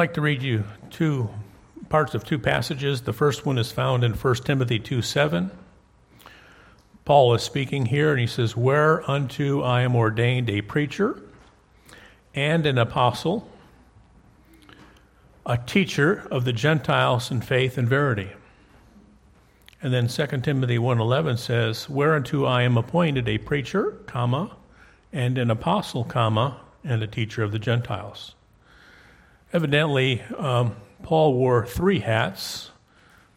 like to read you two parts of two passages. The first one is found in 1 Timothy 2 7. Paul is speaking here, and he says, Whereunto I am ordained a preacher and an apostle, a teacher of the Gentiles in faith and verity. And then 2 Timothy 1:11 says, "Whereunto I am appointed a preacher, comma, and an apostle, comma, and a teacher of the Gentiles." Evidently, um, Paul wore three hats: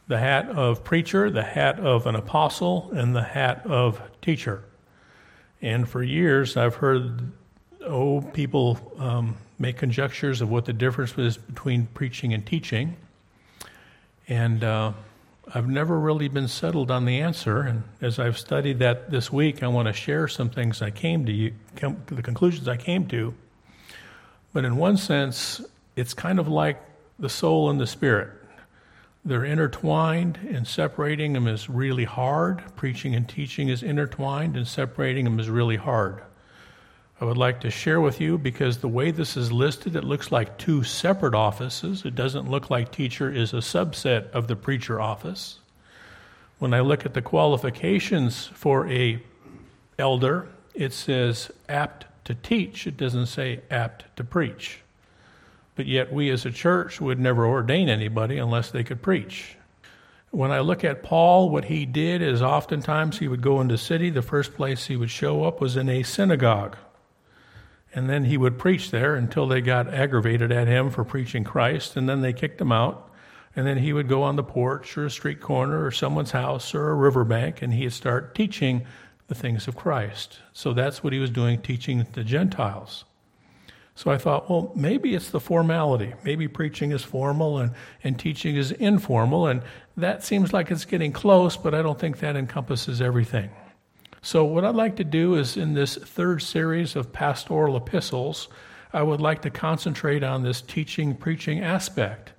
the hat of preacher, the hat of an apostle, and the hat of teacher. And for years, I've heard oh people um, make conjectures of what the difference is between preaching and teaching, and uh, I've never really been settled on the answer, and as I've studied that this week, I want to share some things I came to, you, to the conclusions I came to. But in one sense, it's kind of like the soul and the spirit. They're intertwined, and separating them is really hard. Preaching and teaching is intertwined, and separating them is really hard. I would like to share with you because the way this is listed, it looks like two separate offices. It doesn't look like teacher is a subset of the preacher office. When I look at the qualifications for a elder, it says apt to teach. It doesn't say apt to preach. But yet we as a church would never ordain anybody unless they could preach. When I look at Paul, what he did is oftentimes he would go into city. The first place he would show up was in a synagogue and then he would preach there until they got aggravated at him for preaching Christ, and then they kicked him out. And then he would go on the porch or a street corner or someone's house or a riverbank, and he'd start teaching the things of Christ. So that's what he was doing, teaching the Gentiles. So I thought, well, maybe it's the formality. Maybe preaching is formal and, and teaching is informal, and that seems like it's getting close, but I don't think that encompasses everything. So, what I'd like to do is in this third series of pastoral epistles, I would like to concentrate on this teaching, preaching aspect.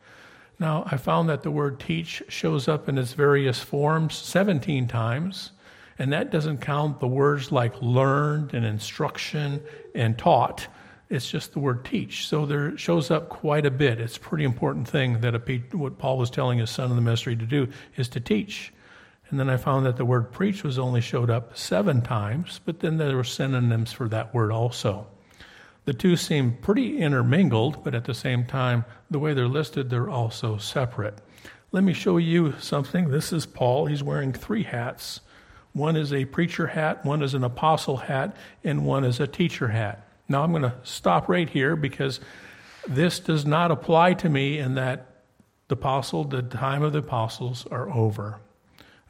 Now, I found that the word teach shows up in its various forms 17 times, and that doesn't count the words like learned and instruction and taught. It's just the word teach. So there shows up quite a bit. It's a pretty important thing that a, what Paul was telling his son in the ministry to do is to teach. And then I found that the word preach was only showed up seven times, but then there were synonyms for that word also. The two seem pretty intermingled, but at the same time, the way they're listed, they're also separate. Let me show you something. This is Paul. He's wearing three hats. One is a preacher hat, one is an apostle hat, and one is a teacher hat. Now I'm going to stop right here because this does not apply to me in that the apostle, the time of the apostles are over.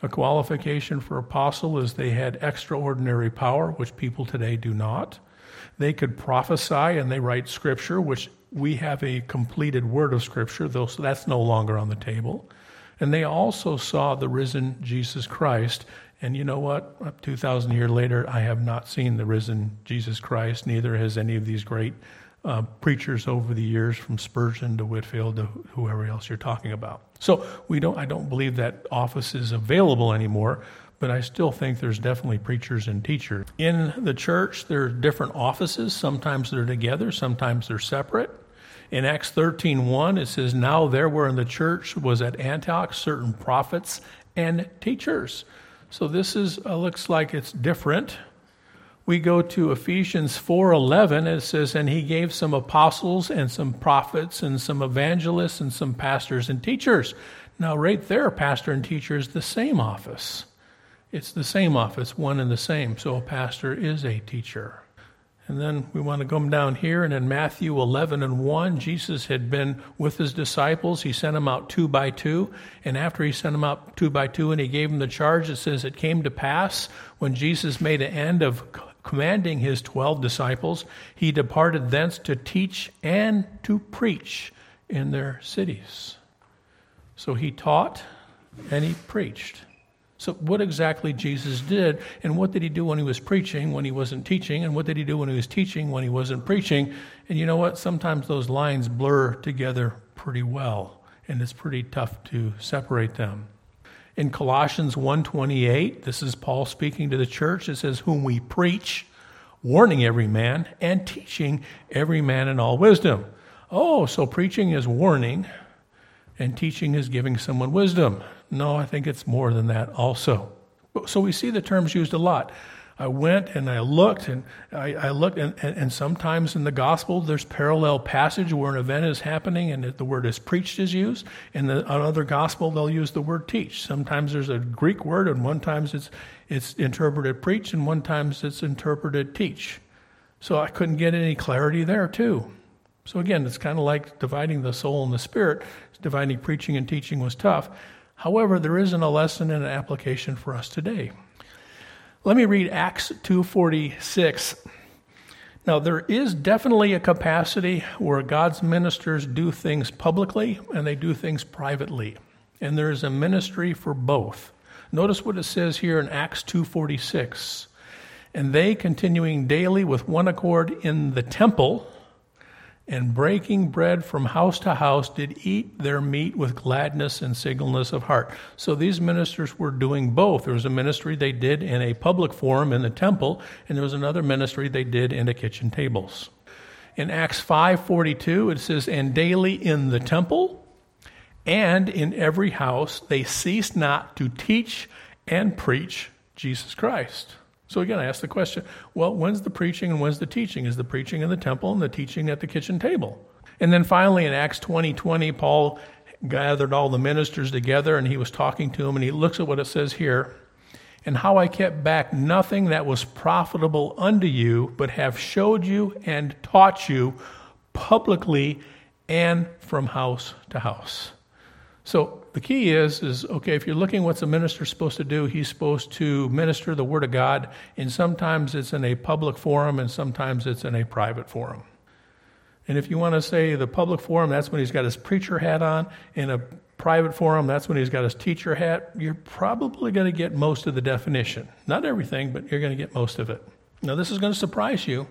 A qualification for apostle is they had extraordinary power, which people today do not. They could prophesy and they write scripture, which we have a completed word of scripture, though so that's no longer on the table. And they also saw the risen Jesus Christ. And you know what? 2,000 years later, I have not seen the risen Jesus Christ, neither has any of these great uh, preachers over the years, from Spurgeon to Whitefield to whoever else you're talking about. So we don't. I don't believe that office is available anymore. But I still think there's definitely preachers and teachers. In the church, there are different offices. Sometimes they're together, sometimes they're separate. In Acts 13:1, it says, Now there were in the church was at Antioch certain prophets and teachers. So this is uh, looks like it's different we go to Ephesians 4:11 it says and he gave some apostles and some prophets and some evangelists and some pastors and teachers. Now right there pastor and teacher is the same office. It's the same office, one and the same. So a pastor is a teacher. And then we want to come down here, and in Matthew 11 and 1, Jesus had been with his disciples. He sent them out two by two. And after he sent them out two by two and he gave them the charge, it says, It came to pass when Jesus made an end of commanding his twelve disciples, he departed thence to teach and to preach in their cities. So he taught and he preached. So, what exactly Jesus did, and what did he do when he was preaching, when he wasn't teaching, and what did he do when he was teaching, when he wasn't preaching? And you know what? Sometimes those lines blur together pretty well, and it's pretty tough to separate them. In Colossians 1:28, this is Paul speaking to the church. It says, "Whom we preach, warning every man and teaching every man in all wisdom." Oh, so preaching is warning and teaching is giving someone wisdom. No, I think it's more than that also. So we see the terms used a lot. I went and I looked and I, I looked and, and, and, sometimes in the gospel there's parallel passage where an event is happening and the word is preached is used. In the another gospel they'll use the word teach. Sometimes there's a Greek word and one times it's it's interpreted preach and one times it's interpreted teach. So I couldn't get any clarity there too. So again, it's kind of like dividing the soul and the spirit. Dividing preaching and teaching was tough. However, there isn't a lesson and an application for us today. Let me read Acts 2:46. Now there is definitely a capacity where God's ministers do things publicly and they do things privately. And there is a ministry for both. Notice what it says here in Acts 2:46. And they continuing daily with one accord in the temple and breaking bread from house to house did eat their meat with gladness and singleness of heart. So these ministers were doing both. There was a ministry they did in a public forum in the temple, and there was another ministry they did in the kitchen tables. In Acts 5:42 it says and daily in the temple and in every house they ceased not to teach and preach Jesus Christ. So again, I ask the question well, when's the preaching and when's the teaching? Is the preaching in the temple and the teaching at the kitchen table? And then finally, in Acts 20 20, Paul gathered all the ministers together and he was talking to them, and he looks at what it says here and how I kept back nothing that was profitable unto you, but have showed you and taught you publicly and from house to house. So the key is is okay if you're looking what's a minister supposed to do he's supposed to minister the word of god and sometimes it's in a public forum and sometimes it's in a private forum. And if you want to say the public forum that's when he's got his preacher hat on in a private forum that's when he's got his teacher hat you're probably going to get most of the definition. Not everything but you're going to get most of it. Now this is going to surprise you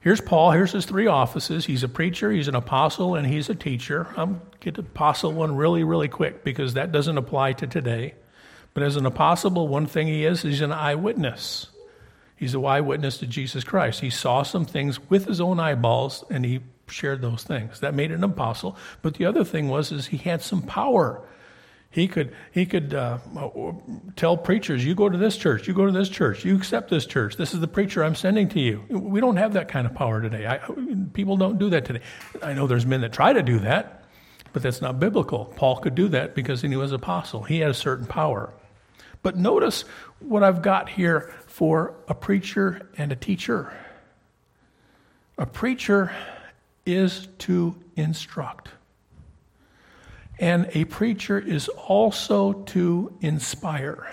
Here's Paul. Here's his three offices. He's a preacher, he's an apostle, and he's a teacher. I'm get the apostle one really, really quick because that doesn't apply to today. But as an apostle, one thing he is, he's an eyewitness. He's an eyewitness to Jesus Christ. He saw some things with his own eyeballs, and he shared those things. That made him an apostle. But the other thing was, is he had some power. He could, he could uh, tell preachers, you go to this church, you go to this church, you accept this church. This is the preacher I'm sending to you. We don't have that kind of power today. I, people don't do that today. I know there's men that try to do that, but that's not biblical. Paul could do that because he was apostle. He had a certain power. But notice what I've got here for a preacher and a teacher. A preacher is to instruct. And a preacher is also to inspire.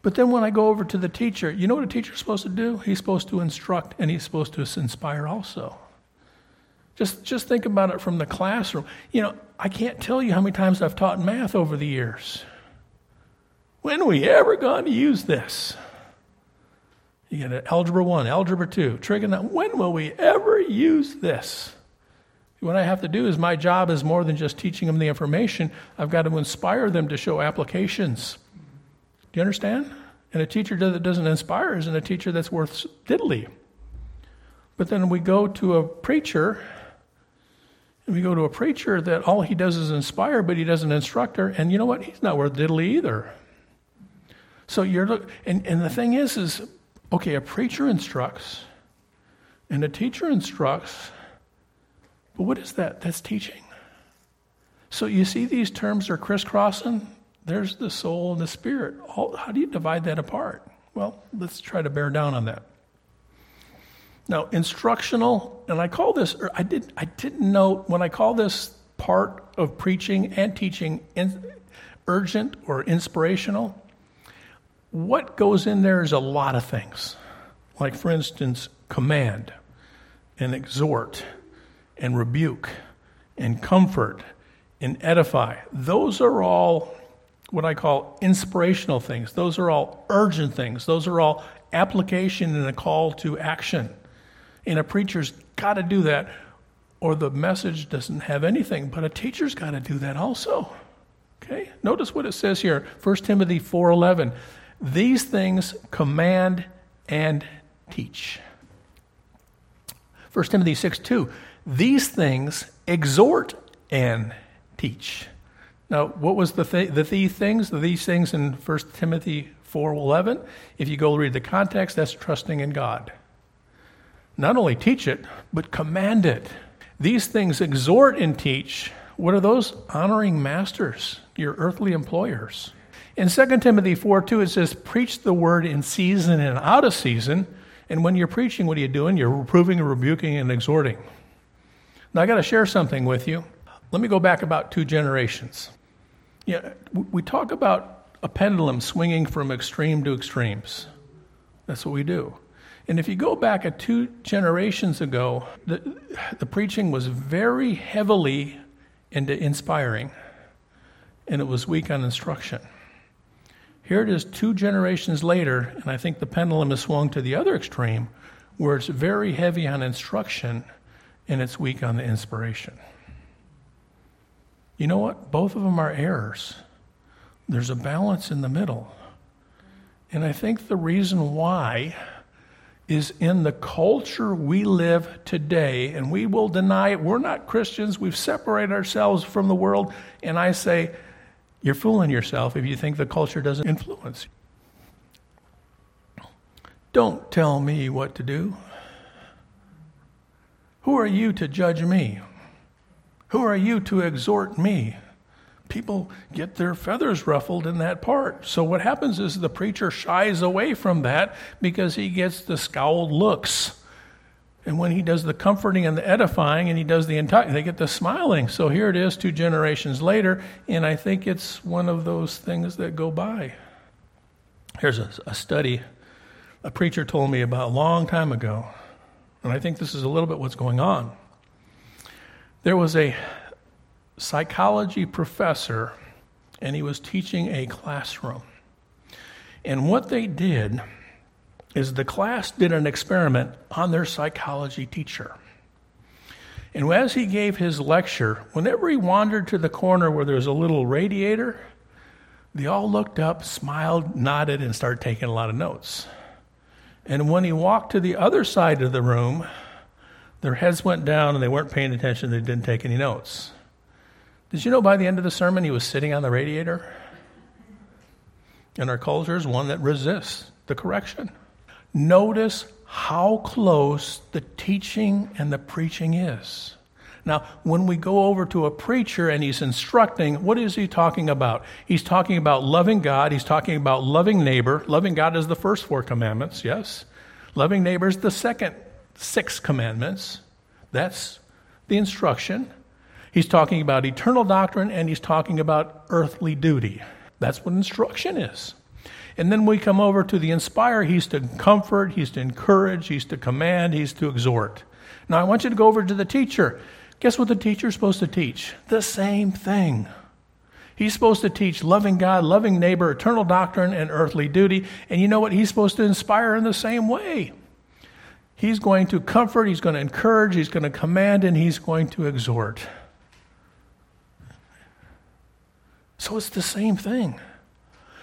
But then when I go over to the teacher, you know what a teacher's supposed to do? He's supposed to instruct and he's supposed to inspire also. Just, just think about it from the classroom. You know, I can't tell you how many times I've taught math over the years. When are we ever going to use this? You get algebra 1, algebra 2, trigonometry. When will we ever use this? What I have to do is my job is more than just teaching them the information. I've got to inspire them to show applications. Do you understand? And a teacher that doesn't inspire isn't a teacher that's worth diddly. But then we go to a preacher, and we go to a preacher that all he does is inspire, but he doesn't instruct her. And you know what? He's not worth diddly either. So you're look, and, and the thing is, is okay, a preacher instructs, and a teacher instructs, but what is that? That's teaching. So you see these terms are crisscrossing? There's the soul and the spirit. How do you divide that apart? Well, let's try to bear down on that. Now, instructional, and I call this, I, did, I didn't know, when I call this part of preaching and teaching in, urgent or inspirational, what goes in there is a lot of things. Like, for instance, command and exhort and rebuke and comfort and edify. Those are all what I call inspirational things. Those are all urgent things. Those are all application and a call to action. And a preacher's got to do that, or the message doesn't have anything. But a teacher's got to do that also. Okay? Notice what it says here, 1 Timothy 4:11. These things command and teach. 1 Timothy 6 2. These things exhort and teach. Now, what was the th- the these things? The these things in 1 Timothy 4:11. If you go read the context, that's trusting in God. Not only teach it, but command it. These things exhort and teach. What are those? Honoring masters, your earthly employers. In 2 Timothy 4 2, it says, Preach the word in season and out of season. And when you're preaching, what are you doing? You're reproving, rebuking, and exhorting. Now, I got to share something with you. Let me go back about two generations. Yeah, we talk about a pendulum swinging from extreme to extremes. That's what we do. And if you go back at two generations ago, the, the preaching was very heavily into inspiring, and it was weak on instruction. Here it is two generations later, and I think the pendulum has swung to the other extreme, where it's very heavy on instruction and it's weak on the inspiration. You know what? Both of them are errors. There's a balance in the middle. And I think the reason why is in the culture we live today, and we will deny it. We're not Christians. We've separated ourselves from the world. And I say, you're fooling yourself if you think the culture doesn't influence you. Don't tell me what to do. Who are you to judge me? Who are you to exhort me? people get their feathers ruffled in that part. So what happens is the preacher shies away from that because he gets the scowled looks. And when he does the comforting and the edifying and he does the entire, they get the smiling. So here it is two generations later, and I think it's one of those things that go by. Here's a, a study a preacher told me about a long time ago, and I think this is a little bit what's going on. There was a psychology professor, and he was teaching a classroom. And what they did is the class did an experiment on their psychology teacher. And as he gave his lecture, whenever he wandered to the corner where there was a little radiator, they all looked up, smiled, nodded, and started taking a lot of notes. And when he walked to the other side of the room, their heads went down and they weren't paying attention, they didn't take any notes. Did you know by the end of the sermon he was sitting on the radiator? And our culture is one that resists the correction. Notice how close the teaching and the preaching is. Now, when we go over to a preacher and he's instructing, what is he talking about? He's talking about loving God. He's talking about loving neighbor. Loving God is the first four commandments, yes. Loving neighbor is the second six commandments. That's the instruction. He's talking about eternal doctrine and he's talking about earthly duty. That's what instruction is. And then we come over to the inspire. He's to comfort, he's to encourage, he's to command, he's to exhort. Now I want you to go over to the teacher. Guess what the teacher's supposed to teach? The same thing. He's supposed to teach loving God, loving neighbor, eternal doctrine, and earthly duty. And you know what? He's supposed to inspire in the same way. He's going to comfort, he's going to encourage, he's going to command, and he's going to exhort. So it's the same thing.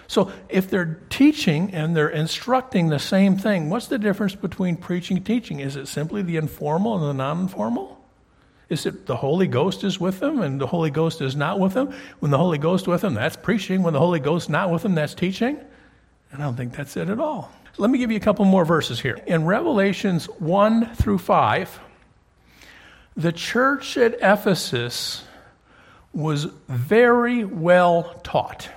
So if they're teaching and they're instructing the same thing, what's the difference between preaching and teaching? Is it simply the informal and the non informal? Is it the Holy Ghost is with them and the Holy Ghost is not with them? When the Holy Ghost with them, that's preaching. When the Holy Ghost not with them, that's teaching. And I don't think that's it at all. Let me give you a couple more verses here. In Revelations 1 through 5, the church at Ephesus was very well taught.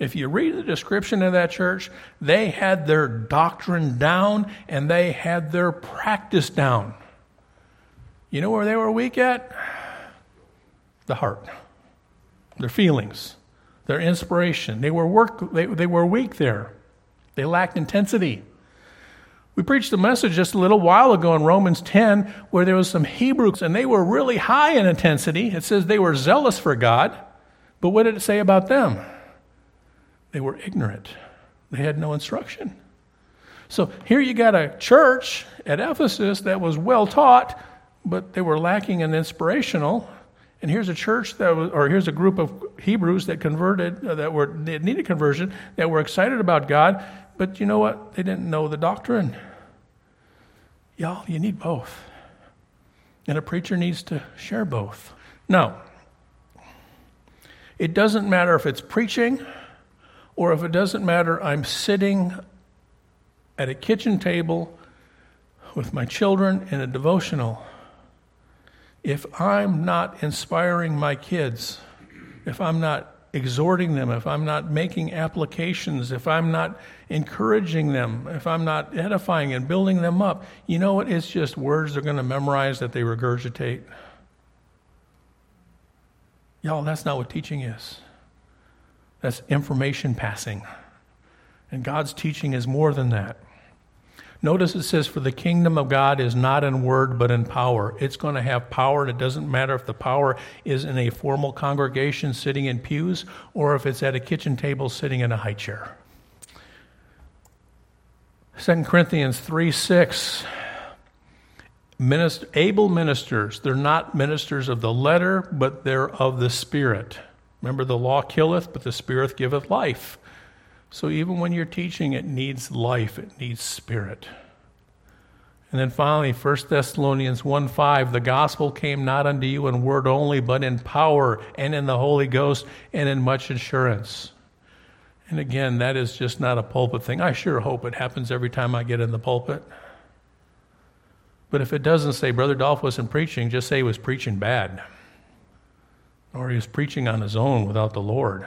If you read the description of that church, they had their doctrine down and they had their practice down. You know where they were weak at? The heart, their feelings, their inspiration. They were, work, they, they were weak there. They lacked intensity. We preached a message just a little while ago in Romans 10 where there was some Hebrews and they were really high in intensity. It says they were zealous for God. But what did it say about them? They were ignorant. They had no instruction. So here you got a church at Ephesus that was well taught, but they were lacking in inspirational. And here's a church that was, or here's a group of Hebrews that converted, uh, that were needed conversion, that were excited about God, but you know what? They didn't know the doctrine. Y'all, you need both. And a preacher needs to share both. Now, it doesn't matter if it's preaching or if it doesn't matter, I'm sitting at a kitchen table with my children in a devotional. If I'm not inspiring my kids, if I'm not exhorting them, if I'm not making applications, if I'm not encouraging them, if I'm not edifying and building them up, you know what? It's just words they're going to memorize that they regurgitate. Y'all, that's not what teaching is. That's information passing. And God's teaching is more than that. Notice it says, For the kingdom of God is not in word, but in power. It's going to have power, and it doesn't matter if the power is in a formal congregation sitting in pews or if it's at a kitchen table sitting in a high chair. 2 Corinthians 3 6. Minister, able ministers, they're not ministers of the letter, but they're of the Spirit. Remember, the law killeth, but the Spirit giveth life. So even when you're teaching, it needs life, it needs spirit. And then finally, 1 Thessalonians 1 5, the gospel came not unto you in word only, but in power and in the Holy Ghost and in much assurance. And again, that is just not a pulpit thing. I sure hope it happens every time I get in the pulpit. But if it doesn't say Brother Dolph wasn't preaching, just say he was preaching bad. Or he was preaching on his own without the Lord.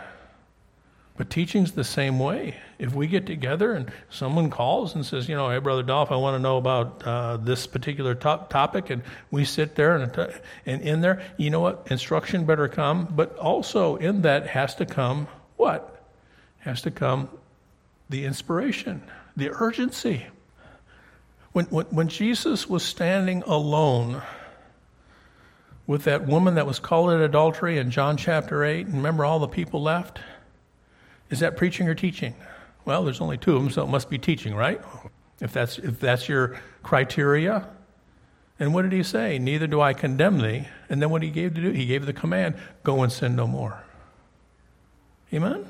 But teaching's the same way. If we get together and someone calls and says, you know, hey, Brother Dolph, I want to know about uh, this particular to- topic, and we sit there and, and in there, you know what? Instruction better come, but also in that has to come what? Has to come the inspiration, the urgency. When, when, when Jesus was standing alone with that woman that was called in adultery in John chapter 8, and remember all the people left? Is that preaching or teaching? Well, there's only two of them, so it must be teaching, right? If that's, if that's your criteria. And what did he say? Neither do I condemn thee. And then what he gave to do? He gave the command go and sin no more. Amen?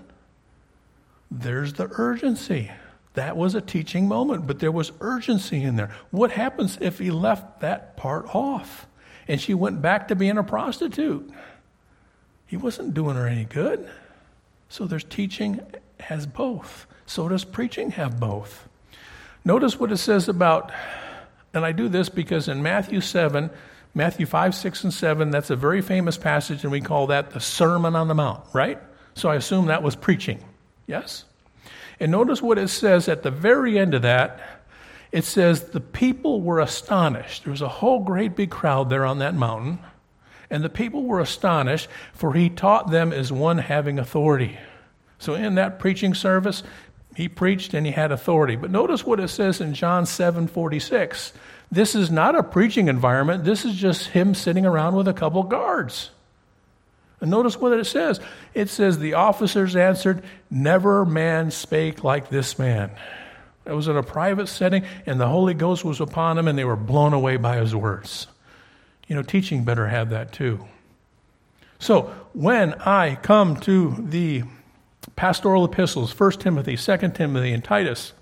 There's the urgency. That was a teaching moment, but there was urgency in there. What happens if he left that part off and she went back to being a prostitute? He wasn't doing her any good. So there's teaching has both. So does preaching have both. Notice what it says about, and I do this because in Matthew 7, Matthew 5, 6, and 7, that's a very famous passage, and we call that the Sermon on the Mount, right? So I assume that was preaching. Yes? And notice what it says at the very end of that. It says, The people were astonished. There was a whole great big crowd there on that mountain. And the people were astonished, for he taught them as one having authority. So in that preaching service, he preached and he had authority. But notice what it says in John 7 46. This is not a preaching environment, this is just him sitting around with a couple guards. And notice what it says. It says, The officers answered, Never man spake like this man. It was in a private setting, and the Holy Ghost was upon him, and they were blown away by his words. You know, teaching better have that too. So when I come to the pastoral epistles, 1 Timothy, 2 Timothy, and Titus,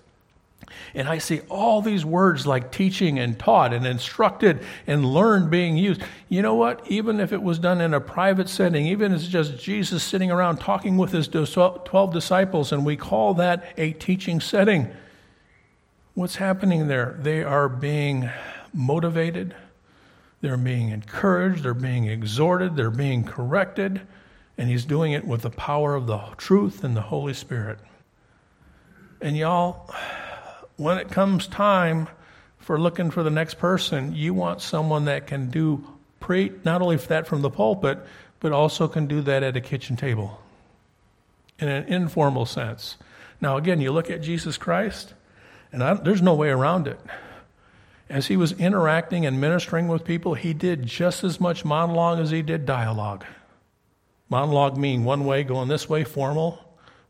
and I see all these words like teaching and taught and instructed and learned being used. You know what? Even if it was done in a private setting, even if it's just Jesus sitting around talking with his 12 disciples, and we call that a teaching setting, what's happening there? They are being motivated, they're being encouraged, they're being exhorted, they're being corrected, and he's doing it with the power of the truth and the Holy Spirit. And y'all, when it comes time for looking for the next person, you want someone that can do pre not only that from the pulpit, but also can do that at a kitchen table in an informal sense. Now, again, you look at Jesus Christ, and I, there's no way around it as he was interacting and ministering with people, he did just as much monologue as he did dialogue. Monologue meaning one way, going this way, formal,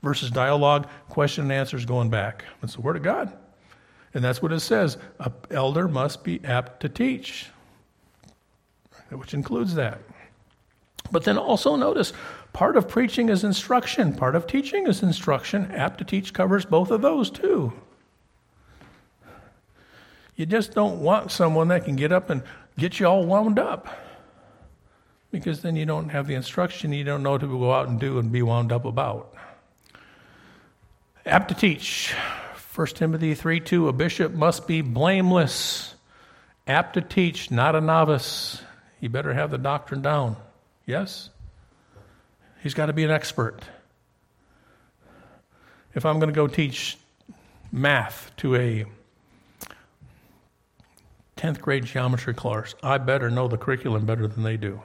versus dialogue, question and answers going back. It's the Word of God. And that's what it says. An elder must be apt to teach, which includes that. But then also notice part of preaching is instruction, part of teaching is instruction. Apt to teach covers both of those too. You just don't want someone that can get up and get you all wound up. Because then you don't have the instruction, you don't know to go out and do and be wound up about. Apt to teach. 1 Timothy 3 2, a bishop must be blameless, apt to teach, not a novice. You better have the doctrine down. Yes? He's got to be an expert. If I'm going to go teach math to a 10th grade geometry class, I better know the curriculum better than they do.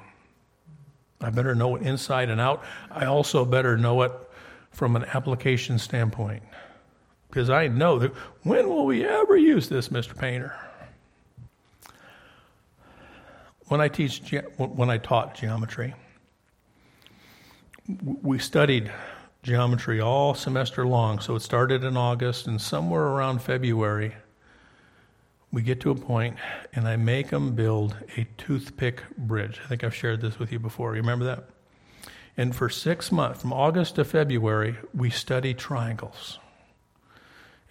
I better know it inside and out. I also better know it from an application standpoint. Because I know that when will we ever use this, Mr. Painter? When I teach, when I taught geometry, we studied geometry all semester long. So it started in August, and somewhere around February, we get to a point, and I make them build a toothpick bridge. I think I've shared this with you before. Remember that? And for six months, from August to February, we study triangles.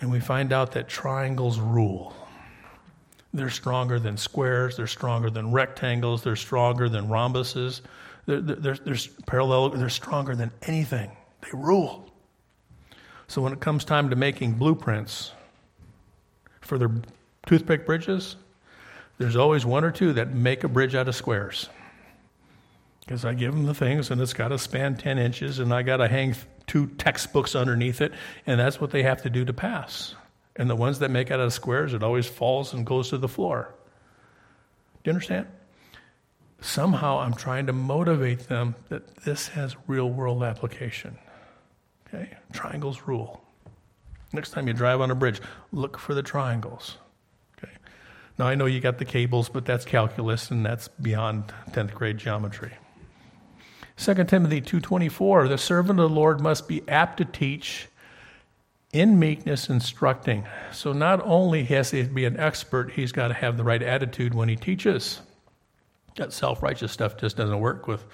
And we find out that triangles rule. They're stronger than squares, they're stronger than rectangles, they're stronger than rhombuses, they're, they're, they're parallel, they're stronger than anything. They rule. So when it comes time to making blueprints for their toothpick bridges, there's always one or two that make a bridge out of squares. Because I give them the things and it's got to span 10 inches and I got to hang two textbooks underneath it, and that's what they have to do to pass. And the ones that make out of squares, it always falls and goes to the floor. Do you understand? Somehow I'm trying to motivate them that this has real world application. Okay? Triangles rule. Next time you drive on a bridge, look for the triangles. Now I know you got the cables, but that's calculus and that's beyond 10th grade geometry. 2 Timothy 2:24 The servant of the Lord must be apt to teach in meekness instructing. So not only has he to be an expert, he's got to have the right attitude when he teaches. That self-righteous stuff just doesn't work with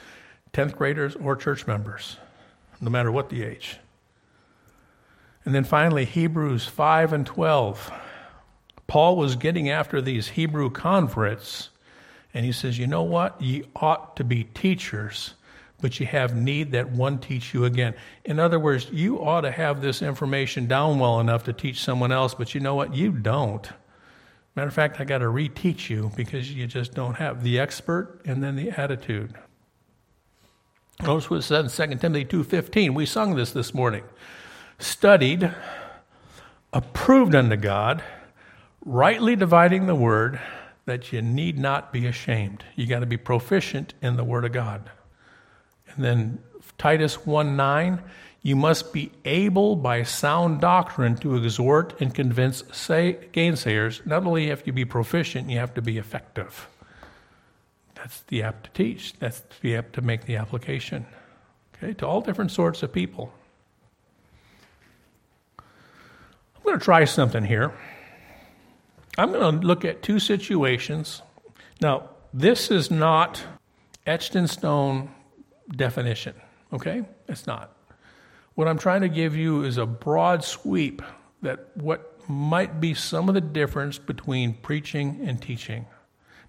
10th graders or church members, no matter what the age. And then finally Hebrews 5 and 12 Paul was getting after these Hebrew converts, and he says, You know what? Ye ought to be teachers, but you have need that one teach you again. In other words, you ought to have this information down well enough to teach someone else, but you know what? You don't. Matter of fact, I got to reteach you because you just don't have the expert and then the attitude. Notice what it says in 2 Timothy 2.15. We sung this this morning. Studied, approved unto God, rightly dividing the word that you need not be ashamed. You got to be proficient in the word of God. And then Titus 1 9, you must be able by sound doctrine to exhort and convince say, gainsayers. Not only have to be proficient, you have to be effective. That's the apt to teach. That's the apt to make the application. Okay, to all different sorts of people. I'm going to try something here. I'm going to look at two situations. Now, this is not etched in stone definition, okay? It's not. What I'm trying to give you is a broad sweep that what might be some of the difference between preaching and teaching.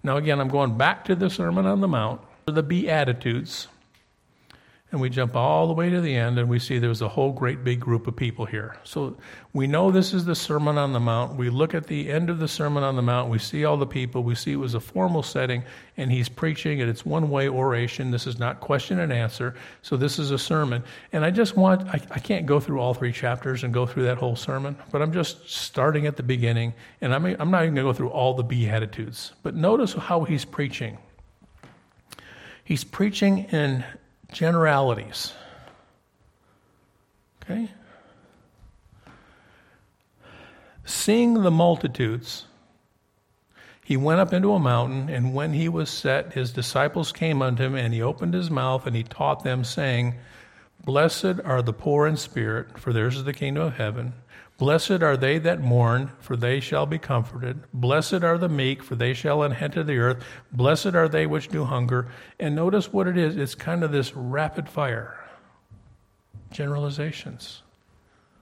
Now, again, I'm going back to the Sermon on the Mount, the Beatitudes, and we jump all the way to the end and we see there's a whole great big group of people here. So we know this is the Sermon on the Mount. We look at the end of the Sermon on the Mount, we see all the people, we see it was a formal setting, and he's preaching, and it's one way oration. This is not question and answer. So this is a sermon. And I just want, I, I can't go through all three chapters and go through that whole sermon, but I'm just starting at the beginning, and I'm, I'm not even going to go through all the Beatitudes. But notice how he's preaching. He's preaching in generalities. Okay? Seeing the multitudes, he went up into a mountain, and when he was set, his disciples came unto him, and he opened his mouth, and he taught them, saying, Blessed are the poor in spirit, for theirs is the kingdom of heaven. Blessed are they that mourn, for they shall be comforted. Blessed are the meek, for they shall inherit the earth. Blessed are they which do hunger. And notice what it is it's kind of this rapid fire generalizations.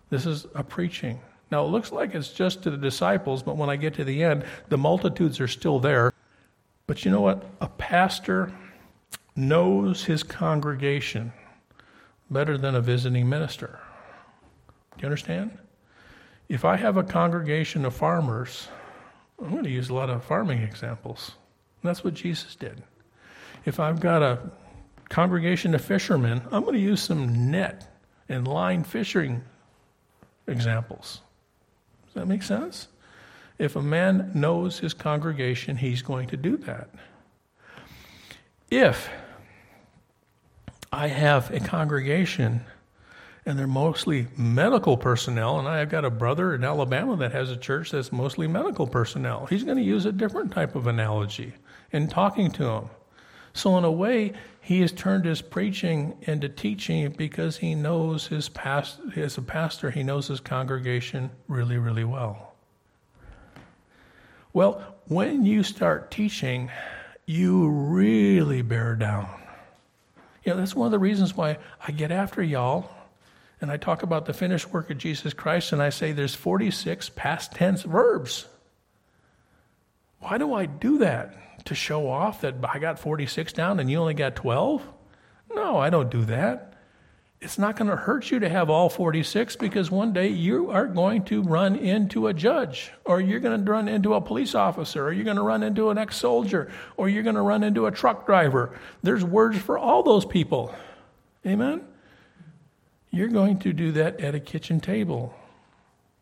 This is a preaching. Now, it looks like it's just to the disciples, but when I get to the end, the multitudes are still there. But you know what? A pastor knows his congregation better than a visiting minister. Do you understand? If I have a congregation of farmers, I'm going to use a lot of farming examples. That's what Jesus did. If I've got a congregation of fishermen, I'm going to use some net and line fishing examples. Does that make sense? If a man knows his congregation, he's going to do that. If I have a congregation and they're mostly medical personnel, and I've got a brother in Alabama that has a church that's mostly medical personnel, he's going to use a different type of analogy in talking to them. So, in a way, he has turned his preaching into teaching because he knows his past, as a pastor, he knows his congregation really, really well. Well, when you start teaching, you really bear down. You know, that's one of the reasons why I get after y'all and I talk about the finished work of Jesus Christ and I say there's 46 past tense verbs. Why do I do that? to show off that I got 46 down and you only got 12? No, I don't do that. It's not going to hurt you to have all 46 because one day you are going to run into a judge, or you're going to run into a police officer, or you're going to run into an ex soldier, or you're going to run into a truck driver. There's words for all those people. Amen? You're going to do that at a kitchen table,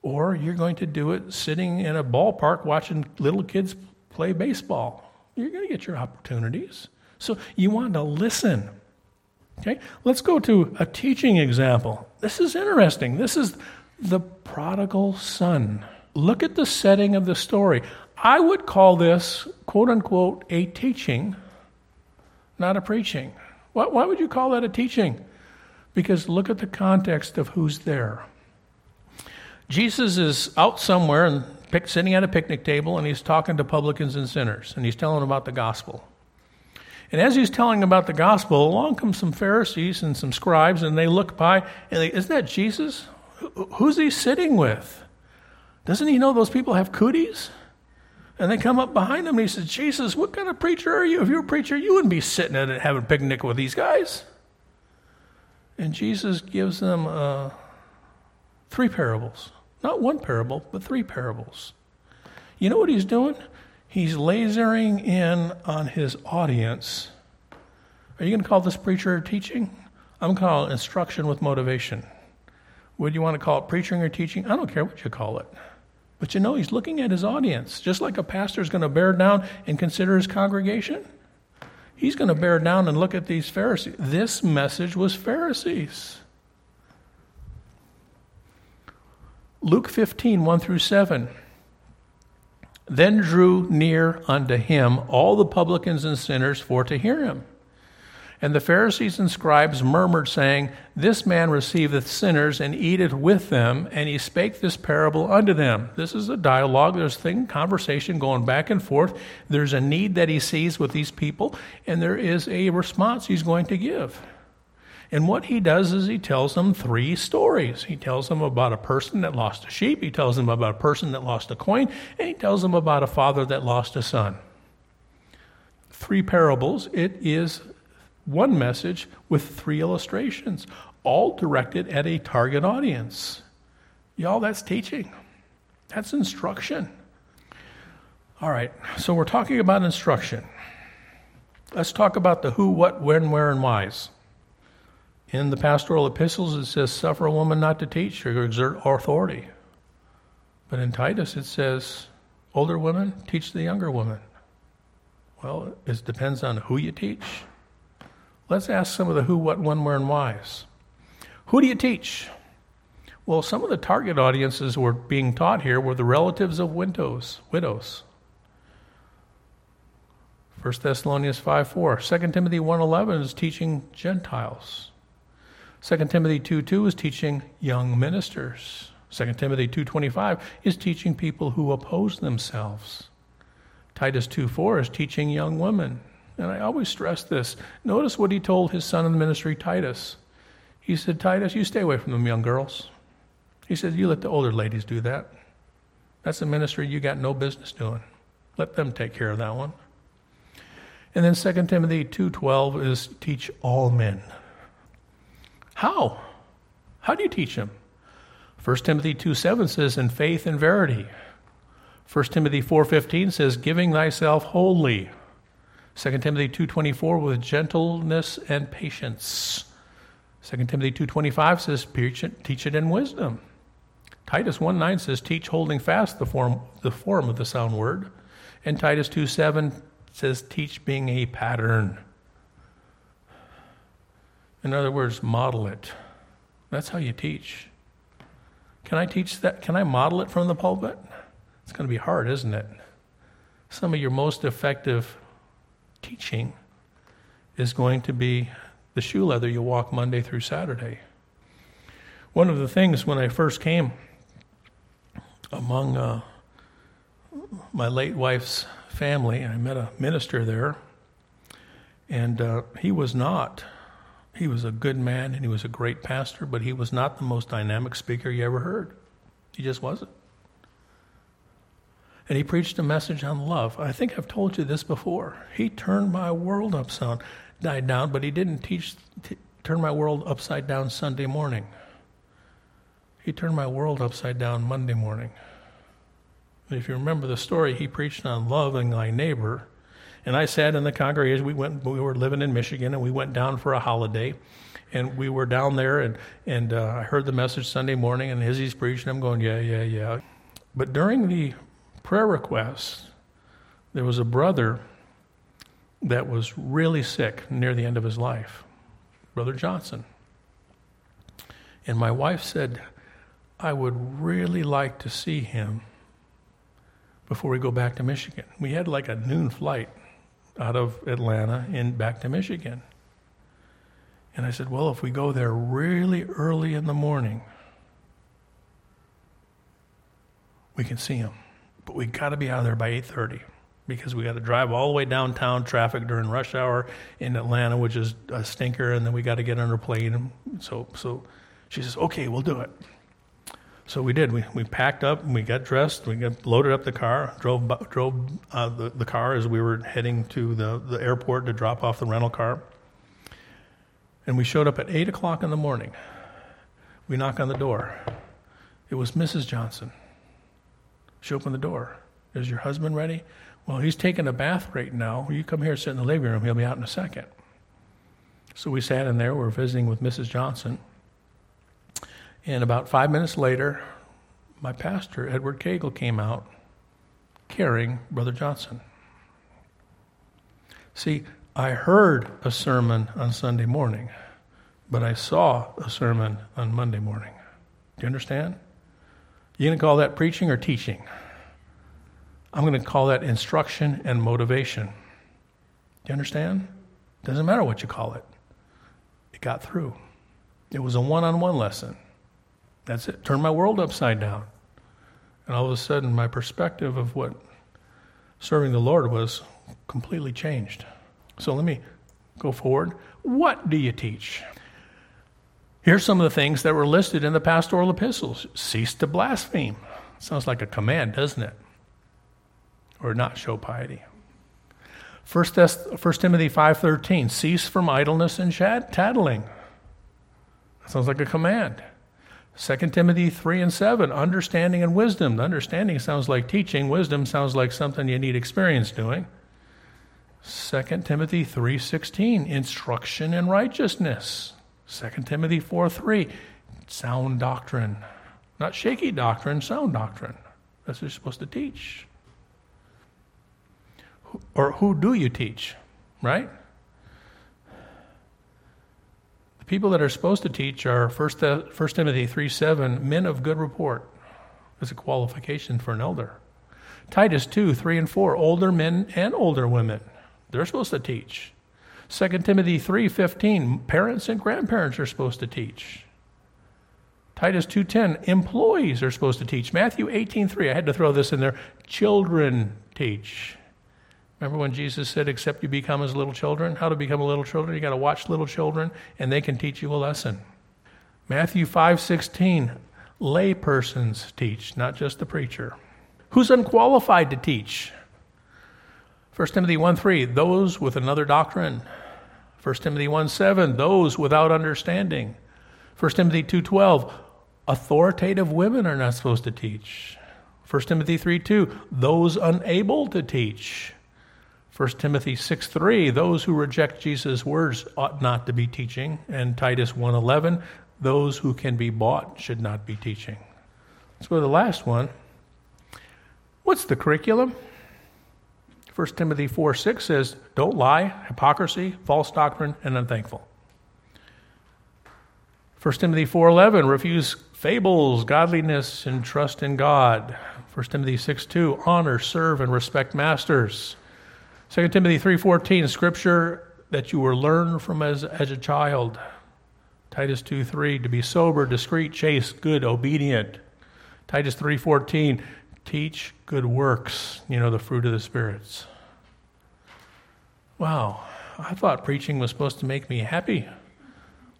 or you're going to do it sitting in a ballpark watching little kids play baseball. You're going to get your opportunities. So you want to listen. Okay, let's go to a teaching example. This is interesting. This is the prodigal son. Look at the setting of the story. I would call this, quote unquote, a teaching, not a preaching. Why, would you call that a teaching? Because look at the context of who's there. Jesus is out somewhere and sitting at a picnic table and he's talking to publicans and sinners and he's telling about the gospel. And as he's telling about the gospel, along come some Pharisees and some scribes and they look by and they, isn't that Jesus? Who's he sitting with? Doesn't he know those people have cooties? And they come up behind him and he says, Jesus, what kind of preacher are you? If you're a preacher, you wouldn't be sitting at it having a picnic with these guys. And Jesus gives them uh, three parables. Not one parable, but three parables. You know what he's doing? He's lasering in on his audience. Are you going to call this preacher teaching? I'm calling it instruction with motivation. Would you want to call it preaching or teaching? I don't care what you call it. But you know, he's looking at his audience. Just like a pastor is going to bear down and consider his congregation, he's going to bear down and look at these Pharisees. This message was Pharisees. Luke 15, 1 through 7. Then drew near unto him all the publicans and sinners for to hear him. And the Pharisees and scribes murmured, saying, This man receiveth sinners and eateth with them. And he spake this parable unto them. This is a dialogue. There's thing, conversation going back and forth. There's a need that he sees with these people, and there is a response he's going to give. And what he does is he tells them three stories. He tells them about a person that lost a sheep, he tells them about a person that lost a coin, and he tells them about a father that lost a son. Three parables. It is one message with three illustrations, all directed at a target audience. Y'all, that's teaching, that's instruction. All right, so we're talking about instruction. Let's talk about the who, what, when, where, and whys. In the pastoral epistles, it says, suffer a woman not to teach or exert authority. But in Titus, it says, older women teach the younger women. Well, it depends on who you teach. Let's ask some of the who, what, when, where, and whys. Who do you teach? Well, some of the target audiences were being taught here were the relatives of widows. widows. 1 Thessalonians 5 4. 2 Timothy 1.11 is teaching Gentiles. 2 Timothy 2 2 is teaching young ministers. 2 Timothy 2.25 is teaching people who oppose themselves. Titus 2.4 is teaching young women. And I always stress this. Notice what he told his son in the ministry, Titus. He said, Titus, you stay away from them young girls. He said, You let the older ladies do that. That's a ministry you got no business doing. Let them take care of that one. And then 2 Timothy 2:12 is teach all men. How? How do you teach them? 1 Timothy 2:7 says in faith and verity. 1 Timothy 4:15 says giving thyself wholly. 2 Timothy 2:24 with gentleness and patience. 2 Timothy 2:25 says teach it in wisdom. Titus 1:9 says teach holding fast the form the form of the sound word. And Titus 2:7 says teach being a pattern. In other words, model it. That's how you teach. Can I teach that? Can I model it from the pulpit? It's going to be hard, isn't it? Some of your most effective teaching is going to be the shoe leather you walk Monday through Saturday. One of the things when I first came among uh, my late wife's family. I met a minister there, and uh, he was not. He was a good man and he was a great pastor, but he was not the most dynamic speaker you ever heard. He just wasn't. And he preached a message on love. I think I've told you this before. He turned my world upside down, but he didn't teach t- turn my world upside down Sunday morning. He turned my world upside down Monday morning. If you remember the story, he preached on loving thy neighbor. And I sat in the congregation. We went. We were living in Michigan, and we went down for a holiday. And we were down there, and and uh, I heard the message Sunday morning, and he's preaching, I'm going, yeah, yeah, yeah. But during the prayer requests, there was a brother that was really sick near the end of his life, Brother Johnson. And my wife said, I would really like to see him before we go back to Michigan. We had like a noon flight out of Atlanta and back to Michigan. And I said, well, if we go there really early in the morning, we can see him. But we got to be out of there by 8:30 because we got to drive all the way downtown traffic during rush hour in Atlanta, which is a stinker, and then we got to get on a plane. So, so she says, "Okay, we'll do it." So we did. We, we packed up, we got dressed, we got loaded up the car, drove drove uh, the, the car as we were heading to the, the airport to drop off the rental car. And we showed up at 8 o'clock in the morning. We knock on the door. It was Mrs. Johnson. She opened the door. Is your husband ready? Well, he's taking a bath right now. You come here, sit in the living room. He'll be out in a second. So we sat in there. We are visiting with Mrs. Johnson. And about five minutes later, my pastor, Edward Cagle, came out carrying Brother Johnson. See, I heard a sermon on Sunday morning, but I saw a sermon on Monday morning. Do you understand? You going to call that preaching or teaching? I'm going to call that instruction and motivation. Do you understand? Doesn't matter what you call it. It got through. It was a one on one lesson. That's it. Turn my world upside down. And all of a sudden, my perspective of what serving the Lord was completely changed. So let me go forward. What do you teach? Here's some of the things that were listed in the pastoral epistles cease to blaspheme. Sounds like a command, doesn't it? Or not show piety. 1, Timothy 5.13, cease from idleness and tattling. That sounds like a command. 2 Timothy 3 and 7, understanding and wisdom. The understanding sounds like teaching, wisdom sounds like something you need experience doing. 2 Timothy 3:16, instruction in righteousness. 2 Timothy 4:3, sound doctrine. Not shaky doctrine, sound doctrine. That's what you're supposed to teach. Or who do you teach, right? The people that are supposed to teach are 1, Timothy 3 7, men of good report. As a qualification for an elder. Titus 2 3 and 4, older men and older women. They're supposed to teach. 2 Timothy 3:15 parents and grandparents are supposed to teach. Titus 2:10 employees are supposed to teach. Matthew 18:3 I had to throw this in there. Children teach. Remember when Jesus said, Except you become as little children? How to become a little children? You got to watch little children, and they can teach you a lesson. Matthew 5:16 lay persons teach, not just the preacher. Who's unqualified to teach? 1 Timothy 1 3, those with another doctrine. 1 Timothy 1 7, those without understanding. 1 Timothy 2 12, authoritative women are not supposed to teach. 1 Timothy 3 2, those unable to teach. 1 Timothy 6 3, those who reject Jesus' words ought not to be teaching. And Titus 1 11, those who can be bought should not be teaching. Let's go to the last one. What's the curriculum? 1 Timothy 4 6 says, Don't lie, hypocrisy, false doctrine, and unthankful. 1 Timothy 4:11 refuse fables, godliness and trust in God. 1 Timothy 6:2 honor, serve and respect masters. 2 Timothy 3:14 scripture that you were learned from as, as a child. Titus 2:3 to be sober, discreet, chaste, good, obedient. Titus 3:14 teach good works, you know, the fruit of the spirits. Wow, I thought preaching was supposed to make me happy.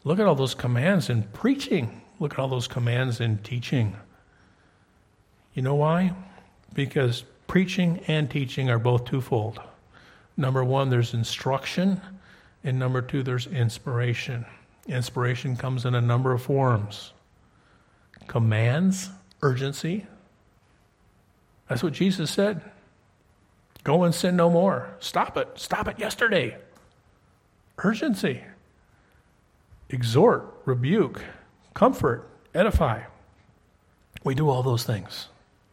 Look at all those commands in preaching. Look at all those commands in teaching. You know why? Because preaching and teaching are both twofold. Number one, there's instruction, and number two, there's inspiration. Inspiration comes in a number of forms commands, urgency. That's what Jesus said. Go and sin no more. Stop it. Stop it yesterday. Urgency exhort, rebuke, comfort, edify. We do all those things.